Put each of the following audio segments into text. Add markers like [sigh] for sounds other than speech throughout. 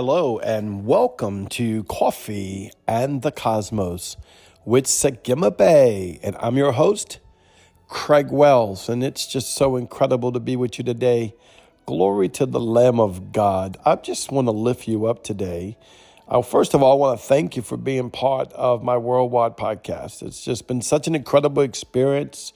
Hello and welcome to Coffee and the Cosmos with Sagima Bay. And I'm your host, Craig Wells. And it's just so incredible to be with you today. Glory to the Lamb of God. I just want to lift you up today. Uh, first of all, I want to thank you for being part of my worldwide podcast. It's just been such an incredible experience.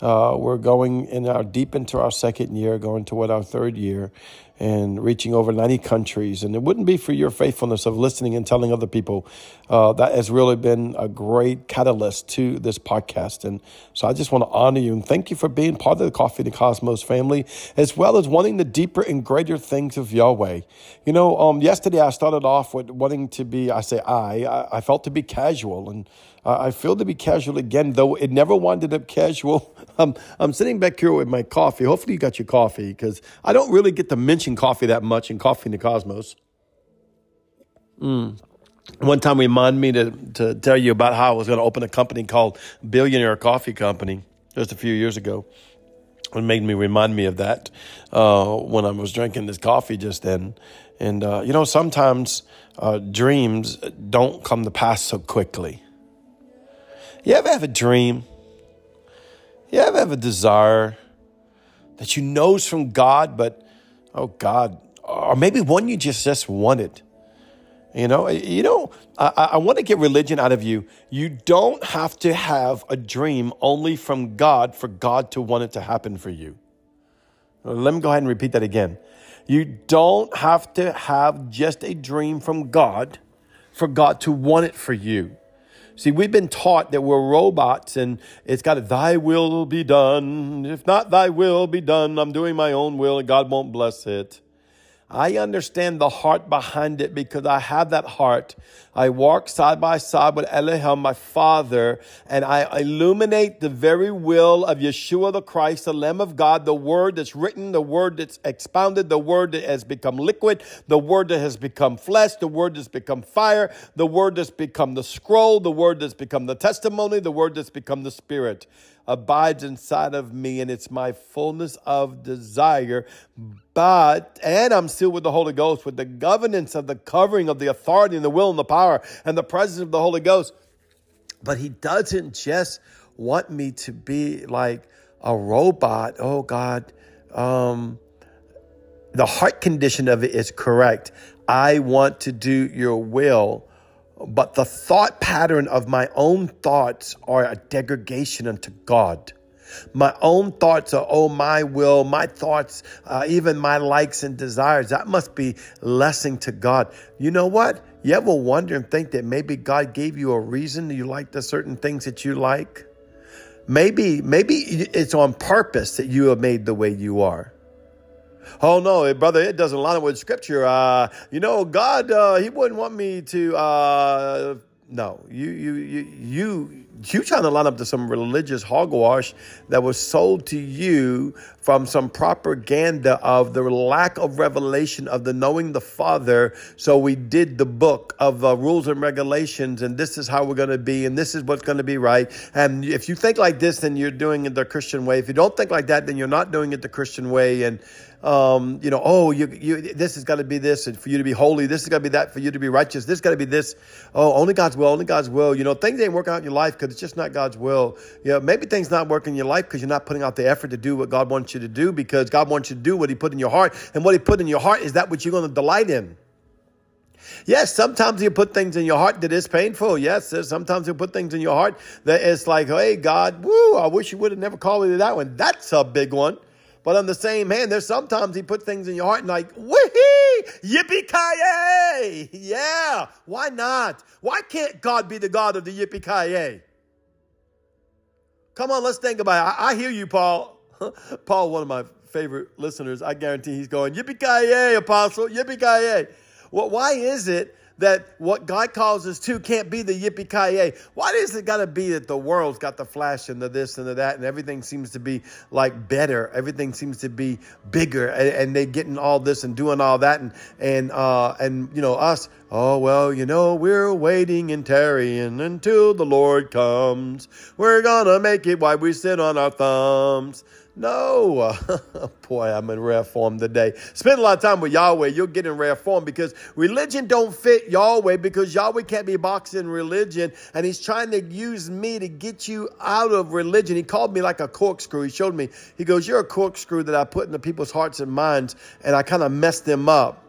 Uh, we're going in our deep into our second year, going toward our third year, and reaching over 90 countries. And it wouldn't be for your faithfulness of listening and telling other people. Uh, that has really been a great catalyst to this podcast. And so I just want to honor you and thank you for being part of the Coffee the Cosmos family, as well as wanting the deeper and greater things of Yahweh. You know, um, yesterday I started off with wanting to be, I say I, I, I felt to be casual. And I feel to be casual again, though it never wound up casual. [laughs] I'm, I'm sitting back here with my coffee. Hopefully, you got your coffee because I don't really get to mention coffee that much in Coffee in the Cosmos. Mm. One time, reminded me to, to tell you about how I was going to open a company called Billionaire Coffee Company just a few years ago. It made me remind me of that uh, when I was drinking this coffee just then. And, uh, you know, sometimes uh, dreams don't come to pass so quickly. You ever have a dream? You ever have a desire that you knows from God, but oh God, or maybe one you just just wanted. You know, eh, you know, I, I want to get religion out of you. You don't have to have a dream only from God for God to want it to happen for you. Let me go ahead and repeat that again. You don't have to have just a dream from God for God to want it for you. See, we've been taught that we're robots and it's got to, thy will be done. If not thy will be done, I'm doing my own will and God won't bless it. I understand the heart behind it because I have that heart. I walk side by side with Elohim, my father, and I illuminate the very will of Yeshua the Christ, the Lamb of God, the word that's written, the word that's expounded, the word that has become liquid, the word that has become flesh, the word that's become fire, the word that's become the scroll, the word that's become the testimony, the word that's become the spirit abides inside of me and it's my fullness of desire. But, and I'm still with the Holy Ghost with the governance of the covering of the authority and the will and the power and the presence of the Holy Ghost. But He doesn't just want me to be like a robot. Oh God. Um, the heart condition of it is correct. I want to do your will but the thought pattern of my own thoughts are a degradation unto God. My own thoughts are, oh, my will, my thoughts, uh, even my likes and desires. That must be lessing to God. You know what? You ever wonder and think that maybe God gave you a reason you like the certain things that you like? Maybe, maybe it's on purpose that you are made the way you are. Oh no, brother, it doesn't line up with scripture. Uh, you know, God, uh, He wouldn't want me to. Uh, no, you, you, you, you you trying to line up to some religious hogwash that was sold to you from some propaganda of the lack of revelation of the knowing the Father. So we did the book of uh, rules and regulations, and this is how we're going to be, and this is what's going to be right. And if you think like this, then you're doing it the Christian way. If you don't think like that, then you're not doing it the Christian way. And um, you know, oh, you, you, this has got to be this, and for you to be holy, this is got to be that, for you to be righteous, this got to be this. Oh, only God's will, only God's will. You know, things ain't working out in your life because it's just not God's will. You know, maybe things not working in your life because you're not putting out the effort to do what God wants you to do because God wants you to do what He put in your heart, and what He put in your heart is that which you're going to delight in. Yes, sometimes you put things in your heart that is painful. Yes, sometimes you put things in your heart that is like, hey, God, woo, I wish you would have never called me to that one. That's a big one. But on the same hand, there's sometimes he put things in your heart and like, wee yippee Yeah, why not? Why can't God be the God of the yippee Come on, let's think about it. I, I hear you, Paul. [laughs] Paul, one of my favorite listeners, I guarantee he's going, yippee ki apostle, yippee ki Well, why is it that what God calls us to can't be the yippee ki Why does it got to be that the world's got the flash and the this and the that, and everything seems to be like better? Everything seems to be bigger, and, and they getting all this and doing all that, and and uh, and you know us Oh, well, you know, we're waiting and tarrying until the Lord comes. We're gonna make it while we sit on our thumbs. No, [laughs] boy, I'm in rare form today. Spend a lot of time with Yahweh. You'll get in rare form because religion don't fit Yahweh because Yahweh can't be boxed in religion, and He's trying to use me to get you out of religion. He called me like a corkscrew. He showed me. He goes, "You're a corkscrew that I put into people's hearts and minds, and I kind of messed them up."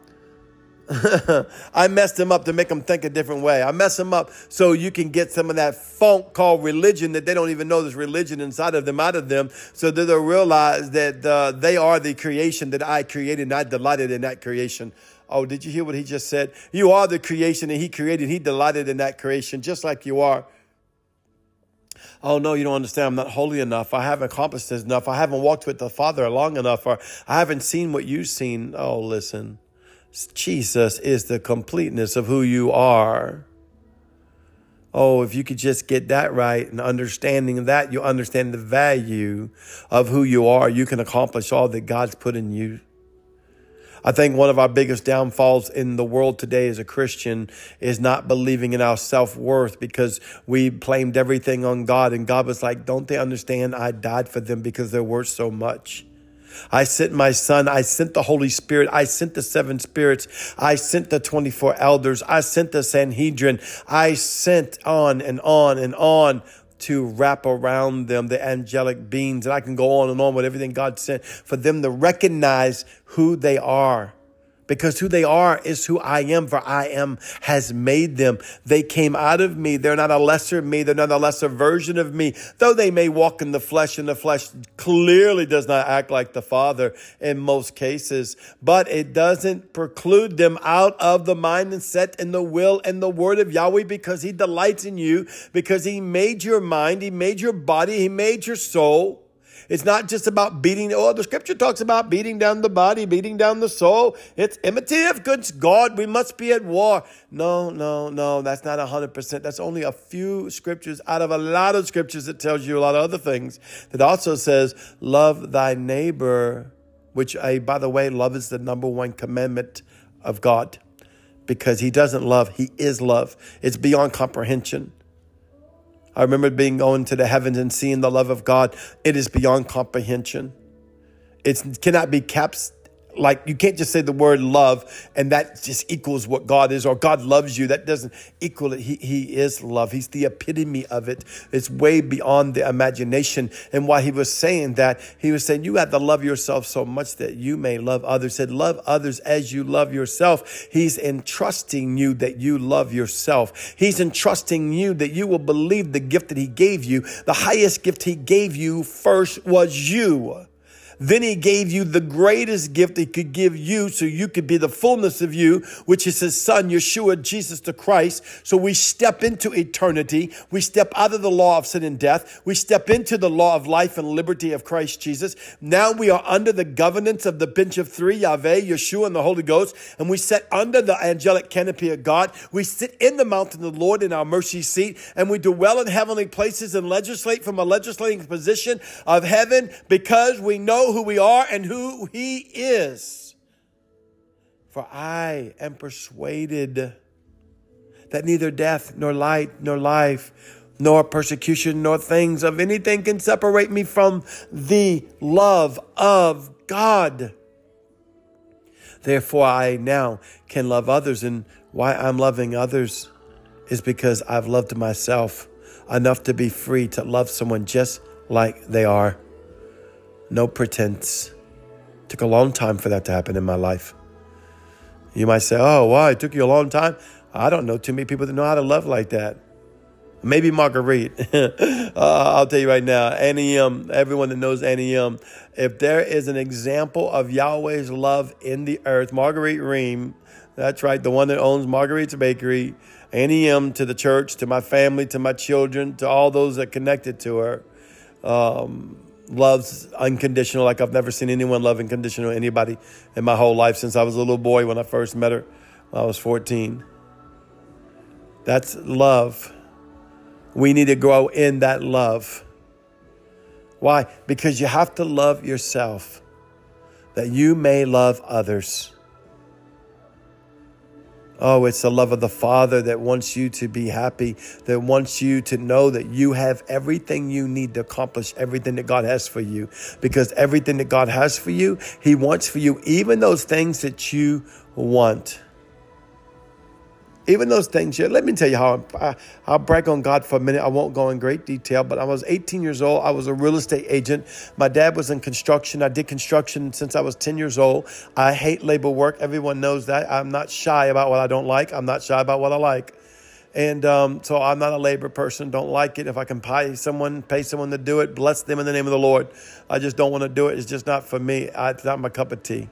[laughs] I messed them up to make them think a different way. I mess them up so you can get some of that funk called religion that they don't even know there's religion inside of them, out of them, so that they'll realize that uh, they are the creation that I created and I delighted in that creation. Oh, did you hear what he just said? You are the creation that he created. He delighted in that creation just like you are. Oh, no, you don't understand. I'm not holy enough. I haven't accomplished enough. I haven't walked with the Father long enough, or I haven't seen what you've seen. Oh, listen. Jesus is the completeness of who you are. Oh, if you could just get that right and understanding that, you'll understand the value of who you are. You can accomplish all that God's put in you. I think one of our biggest downfalls in the world today as a Christian is not believing in our self worth because we blamed everything on God. And God was like, Don't they understand? I died for them because they're worth so much. I sent my son. I sent the Holy Spirit. I sent the seven spirits. I sent the 24 elders. I sent the Sanhedrin. I sent on and on and on to wrap around them the angelic beings. And I can go on and on with everything God sent for them to recognize who they are because who they are is who I am, for I am has made them. They came out of me. They're not a lesser me. They're not a lesser version of me. Though they may walk in the flesh, and the flesh clearly does not act like the Father in most cases, but it doesn't preclude them out of the mind and set and the will and the word of Yahweh because He delights in you, because He made your mind, He made your body, He made your soul. It's not just about beating. Oh, the scripture talks about beating down the body, beating down the soul. It's enmity against God. We must be at war. No, no, no. That's not hundred percent. That's only a few scriptures out of a lot of scriptures that tells you a lot of other things. That also says, "Love thy neighbor," which, I, by the way, love is the number one commandment of God because He doesn't love; He is love. It's beyond comprehension. I remember being going to the heavens and seeing the love of God. It is beyond comprehension. It cannot be caps like you can't just say the word love and that just equals what God is or God loves you. That doesn't equal it. He, he is love. He's the epitome of it. It's way beyond the imagination. And while he was saying that, he was saying, you have to love yourself so much that you may love others. He said, love others as you love yourself. He's entrusting you that you love yourself. He's entrusting you that you will believe the gift that he gave you. The highest gift he gave you first was you. Then he gave you the greatest gift he could give you so you could be the fullness of you, which is his son, Yeshua, Jesus the Christ. So we step into eternity. We step out of the law of sin and death. We step into the law of life and liberty of Christ Jesus. Now we are under the governance of the bench of three, Yahweh, Yeshua, and the Holy Ghost. And we sit under the angelic canopy of God. We sit in the mountain of the Lord in our mercy seat and we dwell in heavenly places and legislate from a legislating position of heaven because we know who we are and who He is. For I am persuaded that neither death, nor light, nor life, nor persecution, nor things of anything can separate me from the love of God. Therefore, I now can love others, and why I'm loving others is because I've loved myself enough to be free to love someone just like they are. No pretense. Took a long time for that to happen in my life. You might say, oh, why? It took you a long time? I don't know too many people that know how to love like that. Maybe Marguerite. [laughs] uh, I'll tell you right now, Annie everyone that knows Annie if there is an example of Yahweh's love in the earth, Marguerite Ream, that's right, the one that owns Marguerite's Bakery, Annie to the church, to my family, to my children, to all those that connected to her. Um, loves unconditional like I've never seen anyone love unconditional anybody in my whole life since I was a little boy when I first met her I was 14. That's love. We need to grow in that love. Why? Because you have to love yourself that you may love others. Oh, it's the love of the Father that wants you to be happy, that wants you to know that you have everything you need to accomplish everything that God has for you. Because everything that God has for you, He wants for you, even those things that you want even those things. Let me tell you how I, I'll brag on God for a minute. I won't go in great detail, but I was 18 years old. I was a real estate agent. My dad was in construction. I did construction since I was 10 years old. I hate labor work. Everyone knows that. I'm not shy about what I don't like. I'm not shy about what I like. And um, so I'm not a labor person. Don't like it. If I can pay someone, pay someone to do it, bless them in the name of the Lord. I just don't want to do it. It's just not for me. I, it's not my cup of tea.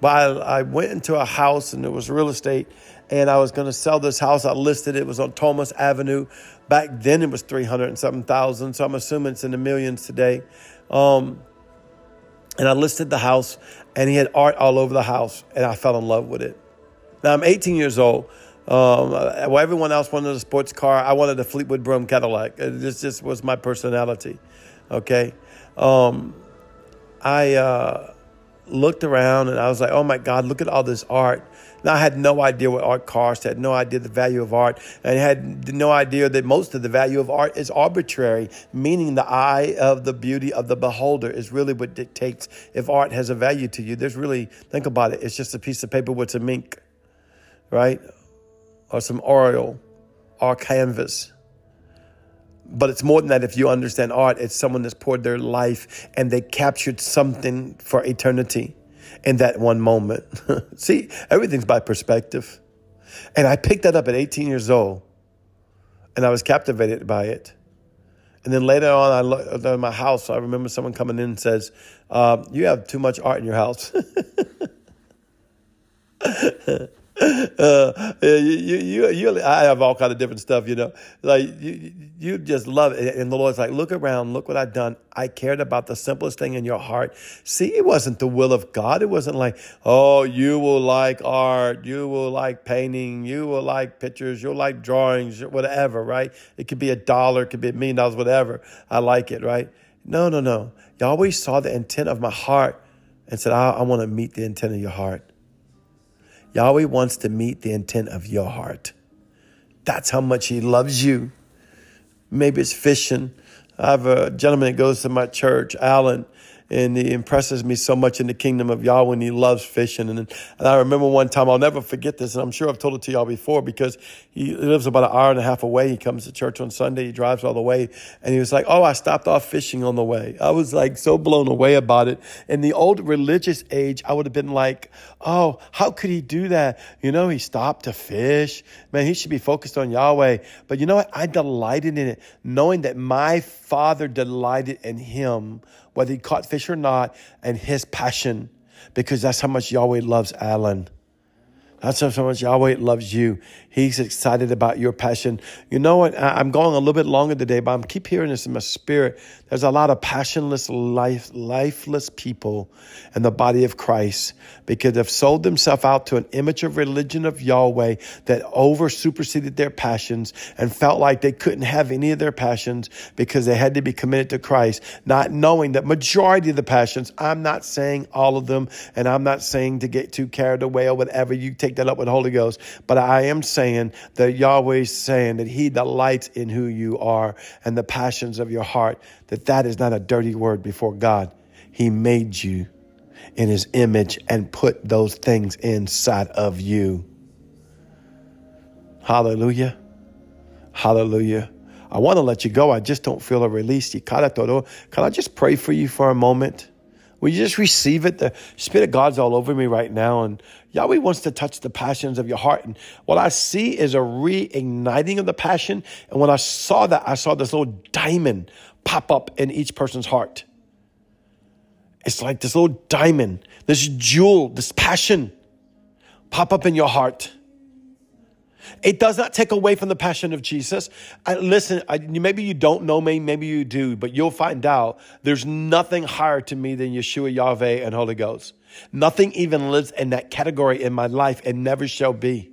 But I, I went into a house and it was real estate and I was going to sell this house. I listed it. it was on Thomas Avenue. Back then it was 307,000. So I'm assuming it's in the millions today. Um, and I listed the house and he had art all over the house and I fell in love with it. Now I'm 18 years old. Um, well, everyone else wanted a sports car. I wanted a Fleetwood Brougham Cadillac. This just was my personality. Okay. Um, I, uh, looked around and I was like, oh my God, look at all this art. Now, I had no idea what art cost, had no idea the value of art, and had no idea that most of the value of art is arbitrary, meaning the eye of the beauty of the beholder is really what dictates if art has a value to you. There's really, think about it, it's just a piece of paper with some ink, right? Or some oil or canvas. But it's more than that if you understand art. It's someone that's poured their life and they captured something for eternity in that one moment. [laughs] See, everything's by perspective. And I picked that up at 18 years old and I was captivated by it. And then later on, I looked at my house. I remember someone coming in and says, uh, "You have too much art in your house." [laughs] [laughs] uh, you, you, you, I have all kind of different stuff, you know. Like you, you just love it, and the Lord's like, look around, look what I've done. I cared about the simplest thing in your heart. See, it wasn't the will of God. It wasn't like, oh, you will like art, you will like painting, you will like pictures, you'll like drawings, whatever, right? It could be a dollar, it could be a million dollars, whatever. I like it, right? No, no, no. Yahweh saw the intent of my heart and said, I, I want to meet the intent of your heart. Yahweh wants to meet the intent of your heart. That's how much He loves you. Maybe it's fishing. I have a gentleman that goes to my church, Alan, and he impresses me so much in the kingdom of Yahweh and he loves fishing. And, and I remember one time, I'll never forget this, and I'm sure I've told it to y'all before because he lives about an hour and a half away. He comes to church on Sunday, he drives all the way, and he was like, Oh, I stopped off fishing on the way. I was like so blown away about it. In the old religious age, I would have been like, Oh, how could he do that? You know, he stopped to fish. Man, he should be focused on Yahweh. But you know what? I delighted in it, knowing that my father delighted in him whether he caught fish or not, and his passion, because that's how much Yahweh loves Alan. That's how much Yahweh loves you. He's excited about your passion. You know what? I'm going a little bit longer today, but I'm keep hearing this in my spirit. There's a lot of passionless, life, lifeless people in the body of Christ because they've sold themselves out to an of religion of Yahweh that over superseded their passions and felt like they couldn't have any of their passions because they had to be committed to Christ, not knowing that majority of the passions, I'm not saying all of them, and I'm not saying to get too carried away or whatever. You take that up with Holy Ghost, but I am saying that Yahweh's saying that He delights in who you are and the passions of your heart, that that is not a dirty word before God. He made you in his image and put those things inside of you. Hallelujah. Hallelujah. I want to let you go. I just don't feel a release. Can I just pray for you for a moment? Will you just receive it? The Spirit of God's all over me right now, and Yahweh wants to touch the passions of your heart. And what I see is a reigniting of the passion. And when I saw that, I saw this little diamond pop up in each person's heart. It's like this little diamond, this jewel, this passion pop up in your heart. It does not take away from the passion of Jesus. I, listen, I, maybe you don't know me, maybe you do, but you'll find out there's nothing higher to me than Yeshua, Yahweh, and Holy Ghost. Nothing even lives in that category in my life and never shall be.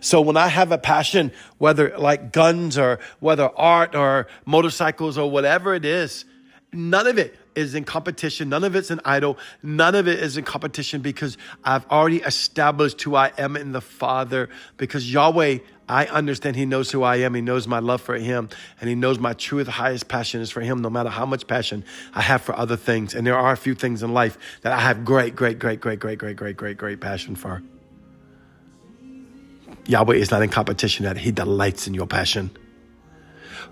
So when I have a passion, whether like guns or whether art or motorcycles or whatever it is, none of it is in competition. None of it's an idol. None of it is in competition because I've already established who I am in the Father. Because Yahweh, I understand He knows who I am. He knows my love for Him. And He knows my truest, highest passion is for Him, no matter how much passion I have for other things. And there are a few things in life that I have great, great, great, great, great, great, great, great, great passion for. Yahweh is not in competition, that He delights in your passion.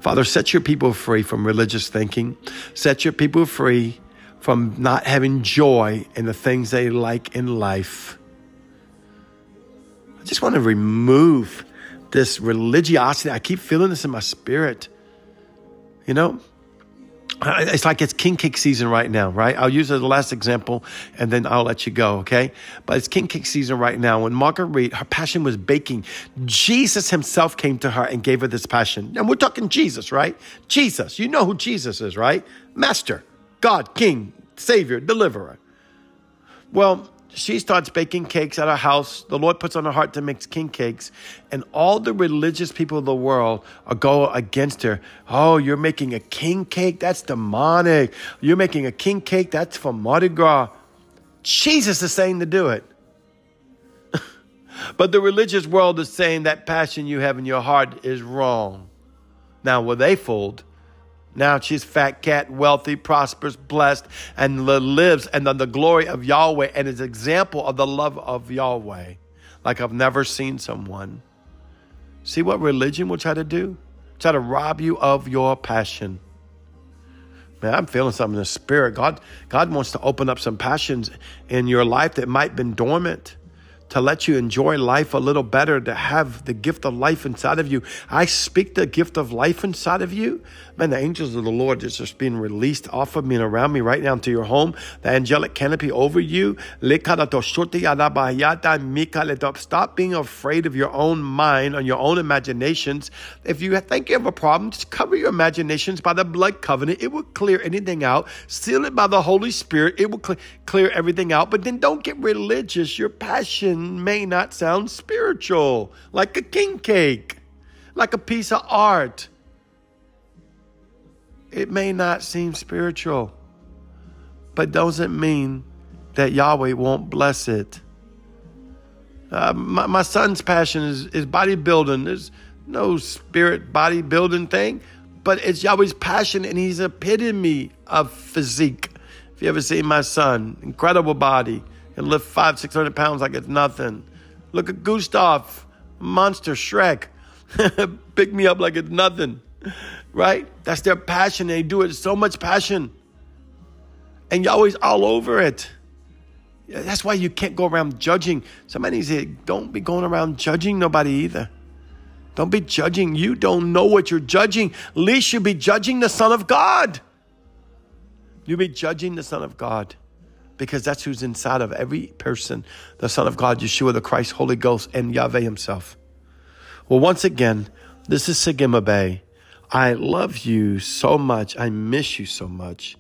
Father, set your people free from religious thinking. Set your people free from not having joy in the things they like in life. I just want to remove this religiosity. I keep feeling this in my spirit. You know, it's like it's king cake season right now, right? I'll use the last example and then I'll let you go, okay? But it's king cake season right now. When Marguerite, her passion was baking, Jesus himself came to her and gave her this passion. And we're talking Jesus, right? Jesus. You know who Jesus is, right? Master, God, King, Savior, Deliverer. Well, she starts baking cakes at her house. The Lord puts on her heart to make king cakes, and all the religious people of the world go against her. Oh, you're making a king cake? That's demonic. You're making a king cake? That's for Mardi Gras. Jesus is saying to do it. [laughs] but the religious world is saying that passion you have in your heart is wrong. Now, were they fooled? Now she's fat cat, wealthy, prosperous, blessed, and lives and the glory of Yahweh and is example of the love of Yahweh, like I've never seen someone. See what religion will try to do? Try to rob you of your passion. Man, I'm feeling something in the spirit. God, God wants to open up some passions in your life that might have been dormant to let you enjoy life a little better, to have the gift of life inside of you. I speak the gift of life inside of you. Man, the angels of the Lord is just being released off of me and around me right now into your home. The angelic canopy over you. Stop being afraid of your own mind and your own imaginations. If you think you have a problem, just cover your imaginations by the blood covenant. It will clear anything out. Seal it by the Holy Spirit. It will clear everything out. But then don't get religious. Your passion may not sound spiritual, like a king cake, like a piece of art. It may not seem spiritual, but doesn't mean that Yahweh won't bless it. Uh, my, my son's passion is, is bodybuilding. There's no spirit bodybuilding thing, but it's Yahweh's passion, and he's epitome of physique. If you ever seen my son, incredible body, and lift five, six hundred pounds like it's nothing. Look at Gustav, monster Shrek. [laughs] Pick me up like it's nothing. Right? That's their passion. They do it so much passion. And you're always all over it. That's why you can't go around judging. Somebody said, don't be going around judging nobody either. Don't be judging. You don't know what you're judging. Least you be judging the Son of God. You be judging the Son of God because that's who's inside of every person the Son of God, Yeshua, the Christ, Holy Ghost, and Yahweh Himself. Well, once again, this is Sagima Bay. I love you so much. I miss you so much.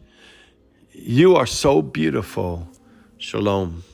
You are so beautiful. Shalom.